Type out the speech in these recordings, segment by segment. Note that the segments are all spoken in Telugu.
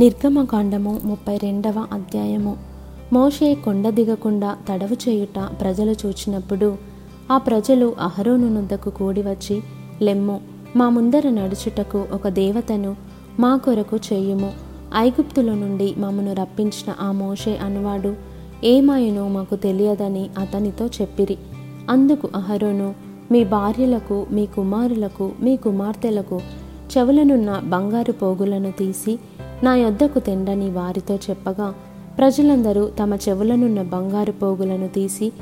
నిర్గమకాండము ముప్పై రెండవ అధ్యాయము. మోషే కొండ దిగకుండా తడవు చేయుట ప్రజలు చూచినప్పుడు ఆ ప్రజలు అహరోను నొద్దకు కూడి వచ్చి లెమ్ము మా ముందర నడుచుటకు ఒక దేవతను మా కొరకు చేయుము. ఐగుప్తుల నుండి మమ్మను రప్పించిన ఆ మోషే అనువాడు ఏమాయనో మాకు తెలియదని అతనితో చెప్పిరి. అందుకు అహరోను మీ భార్యలకు మీ కుమారులకు మీ కుమార్తెలకు చెవులనున్న బంగారు పోగులను తీసి నా యొద్దకు తెండని వారితో చెప్పగా ప్రజలందరూ తమ చెవులనున్న బంగారు పోగులను తీసి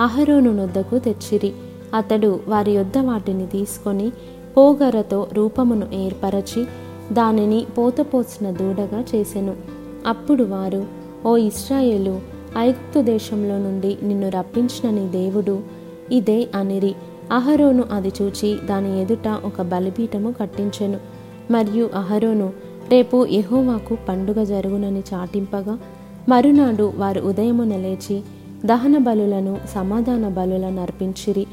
అహరోను నొద్దకు తెచ్చిరి. అతడు వారి యొద్ద వాటిని తీసుకొని పోగరతో రూపమును ఏర్పరచి దానిని పోతపోసిన దూడగా చేసెను. అప్పుడు వారు ఓ ఇస్రాయేలు ఐగుప్తు దేశంలో నుండి నిన్ను రప్పించిన నీ దేవుడు ఇదే అనిరి. అహరోను అది చూచి దాని ఎదుట ఒక బలిపీఠము కట్టించెను. మరియు అహరోను రేపు యహోవాకు పండుగ జరుగునని చాటింపగా మరునాడు వారు ఉదయమున లేచి దహన బలులను సమాధాన బలులను అర్పించిరి.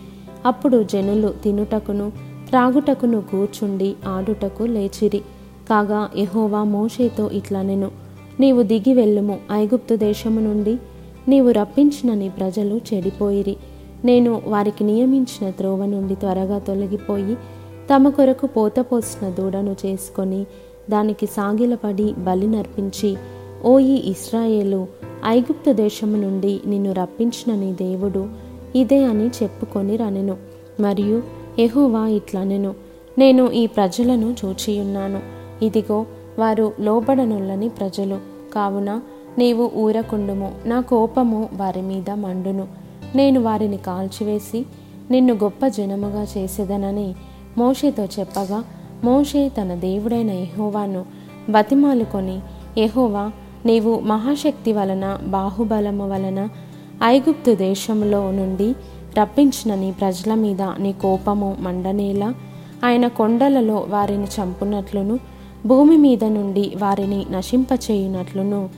అప్పుడు జనులు తినుటకును త్రాగుటకును కూర్చుండి ఆడుటకు లేచిరి. కాగా యహోవా మోషేతో ఇట్లనెను నీవు దిగి వెళ్ళుము ఐగుప్తు దేశము నుండి నీవు రప్పించిన నీ ప్రజలు చెడిపోయిరి. నేను వారికి నియమించిన త్రోవ నుండి త్వరగా తొలగిపోయి తమ కొరకు పోత పోసిన దూడను చేసుకొని దానికి సాగిలపడి బలి నర్పించి ఓ ఈ ఇస్రాయేలు ఐగుప్తు దేశము నుండి నిన్ను రప్పించిన నీ దేవుడు ఇదే అని చెప్పుకొని రనెను. మరియు ఎహోవా ఇట్లనెను నేను ఈ ప్రజలను చూచియున్నాను. ఇదిగో వారు లోబడనుల్లని ప్రజలు. కావున నీవు ఊరకుండుము నా కోపము వారి మీద మండును. నేను వారిని కాల్చివేసి నిన్ను గొప్ప జనముగా చేసేదనని మోషేతో చెప్పగా మోషే తన దేవుడైన ఎహోవాను బతిమాలుకొని ఎహోవా నీవు మహాశక్తి వలన బాహుబలము వలన ఐగుప్తు దేశంలో నుండి రప్పించిన నీ ప్రజల మీద నీ కోపము మండనేలా ఆయన కొండలలో వారిని చంపునట్లును భూమి మీద నుండి వారిని నశింపచేయునట్లును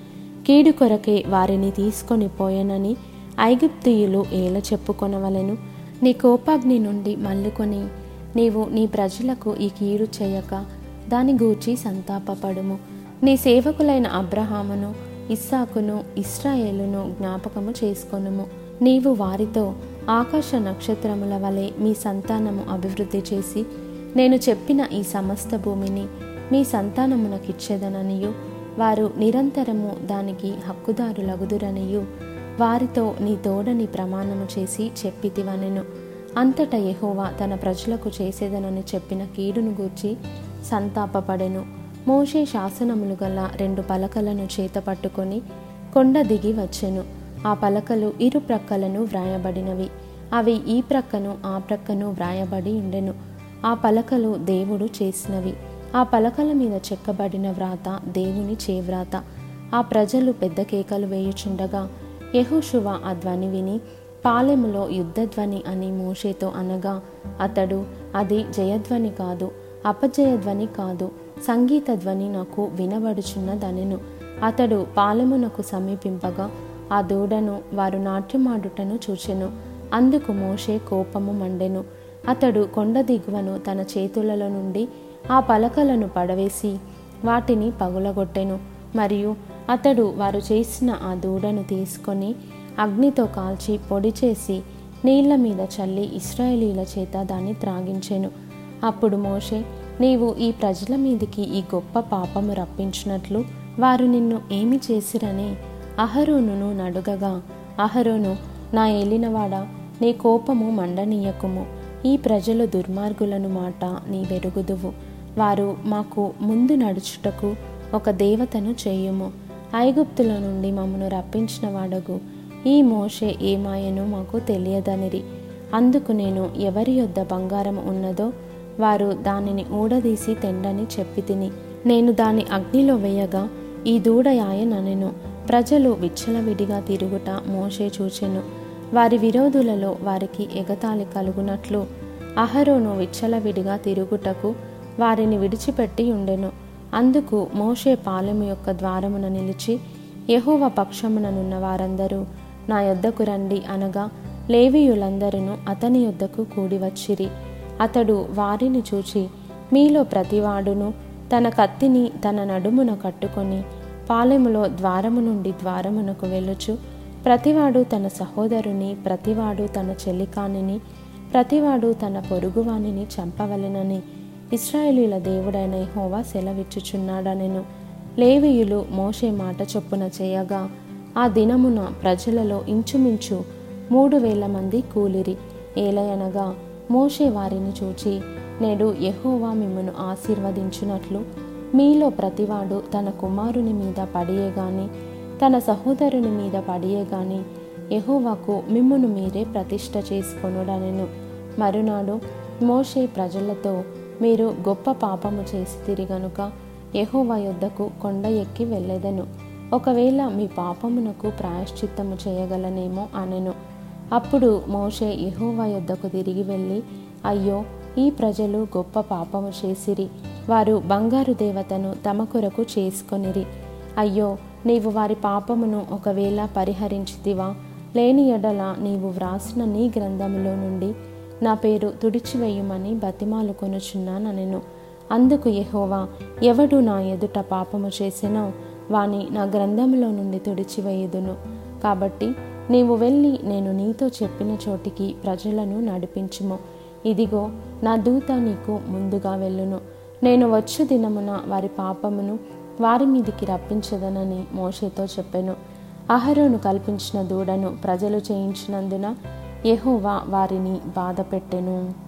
కీడు కొరకే వారిని తీసుకొని పోయనని ఐగుప్తియులు ఏల చెప్పుకొనవలెను. నీ కోపాగ్ని నుండి మల్లుకొని నీవు నీ ప్రజలకు ఈ కీడు చేయక దాని గూర్చి సంతాపపడుము. నీ సేవకులైన అబ్రహామును ఇస్సాకును ఇస్రాయేలును జ్ఞాపకము చేసుకొనుము. నీవు వారితో ఆకాశ నక్షత్రముల వలె మీ సంతానము అభివృద్ధి చేసి నేను చెప్పిన ఈ సమస్త భూమిని మీ సంతానమునకిచ్చేదననియు. వారు నిరంతరము దానికి హక్కుదారులగుదురనియు. వారితో నీ తోడని ప్రమాణము చేసి చెప్పితివనెను. అంతటా యహోవా తన ప్రజలకు చేసేదనని చెప్పిన కీడును గూర్చి సంతాపపడెను. మోషే శాసనములు గల రెండు పలకలను చేత పట్టుకొని కొండ దిగి వచ్చెను. ఆ పలకలు ఇరు ప్రక్కలను వ్రాయబడినవి. అవి ఈ ప్రక్కను ఆ ప్రక్కను వ్రాయబడి ఉండెను. ఆ పలకలు దేవుడు చేసినవి. ఆ పలకల మీద చెక్కబడిన వ్రాత దేవుని చేవ్రాత. ఆ ప్రజలు పెద్ద కేకలు వేయుచుండగా యెహోషువ ఆ ధ్వని విని పాలెములో యుద్ధధ్వని అని మోషేతో అనగా అతడు అది జయధ్వని కాదు అపజయధ్వని కాదు సంగీత ధ్వని నాకు వినబడుచున్నదనెను. అతడు పాలెమునకు సమీపింపగా ఆ దూడను వారు నాట్యమాడుటను చూచెను. అందుకు మోషే కోపము మండెను. అతడు కొండ దిగువను తన చేతులలో నుండి ఆ పలకలను పడవేసి వాటిని పగులగొట్టెను. మరియు అతడు వారు చేసిన ఆ దూడను తీసుకొని అగ్నితో కాల్చి పొడి చేసి నీళ్ళ మీద చల్లి ఇస్రాయేలీల చేత దాన్ని త్రాగించెను. అప్పుడు మోషే నీవు ఈ ప్రజల మీదికి ఈ గొప్ప పాపము రప్పించినట్లు వారు నిన్ను ఏమి చేసిరని అహరోనును నడుగగా అహరోను నా ఏలినవాడా నీ కోపము మండనీయకుము. ఈ ప్రజలు దుర్మార్గులను మాట నీ వెరుగుదువు వారు మాకు ముందు నడుచుటకు ఒక దేవతను చేయుము. ఐగుప్తుల నుండి మమ్మను రప్పించిన వాడగు. ఈ మోషే ఏమాయనో మాకు తెలియదనిరి. అందుకు నేను ఎవరి యొద్ద బంగారం ఉన్నదో వారు దానిని ఊడదీసి తెండని చెప్పి తిని నేను దాని అగ్నిలో వేయగా ఈ దూడయాయననెను ప్రజలు విచ్చలవిడిగా తిరుగుట మోషే చూచెను. వారి విరోధులలో వారికి ఎగతాళి కలుగునట్లు అహరోను విచ్చలవిడిగా తిరుగుటకు వారిని విడిచిపెట్టి ఉండెను. అందుకు మోషే పాలెము యొక్క ద్వారమున నిలిచి యహోవ పక్షముననున్న వారందరూ నా యొద్దకు రండి అనగా లేవీయులందరూ అతని యొద్దకు కూడివచ్చిరి అతడు వారిని చూచి మీలో ప్రతివాడును తన కత్తిని తన నడుమున కట్టుకొని పాలెములో ద్వారము నుండి ద్వారమునకు వెళ్ళుచు ప్రతివాడు తన సహోదరుని ప్రతివాడు తన చెల్లికానిని ప్రతివాడు తన పొరుగువానిని చంపవలెనని ఇస్రాయేలీల దేవుడైన హోవా సెలవిచ్చుచున్నాడనెను. లేవీయులు మోషే మాట చొప్పున చేయగా ఆ దినమున ప్రజలలో ఇంచుమించు మూడు వేల మంది కూలిరి. ఏలయనగా మోషే వారిని చూచి నేడు యహోవా మిమ్మను ఆశీర్వదించినట్లు. మీలో ప్రతివాడు తన కుమారుని మీద పడియే గాని తన సహోదరుని మీద పడియే గాని యహోవాకు మిమ్మును మీరే ప్రతిష్ట చేసుకొనుడనెను. మరునాడు మోషే ప్రజలతో మీరు గొప్ప పాపము చేసి తిరిగనుక యహోవా యొద్దకు కొండ ఎక్కి వెళ్ళెదను. ఒకవేళ మీ పాపమునకు ప్రాయశ్చిత్తము చేయగలనేమో అనెను. అప్పుడు మోషే యహోవా యొద్దకు తిరిగి వెళ్ళి అయ్యో ఈ ప్రజలు గొప్ప పాపము చేసిరి. వారు బంగారు దేవతను తమ కొరకు చేసుకొనిరి. అయ్యో నీవు వారి పాపమును ఒకవేళ పరిహరించితివా? లేని ఎడల నీవు వ్రాసిన నీ గ్రంథములో నుండి నా పేరు తుడిచివేయమని బతిమాలు కొనుచున్నానెను అందుకు యహోవా ఎవడు నా ఎదుట పాపము చేసినో వాని నా గ్రంథంలో నుండి తుడిచివేయుదును. కాబట్టి నీవు వెళ్ళి నేను నీతో చెప్పిన చోటికి ప్రజలను నడిపించుము. ఇదిగో నా దూత నీకు ముందుగా వెళ్ళును. నేను వచ్చు దినమున వారి పాపమును వారి మీదికి రప్పించదనని మోషేతో చెప్పెను. అహరోను కల్పించిన దూడను ప్రజలు చేయించినందున యహోవా వారిని బాధపెట్టెను.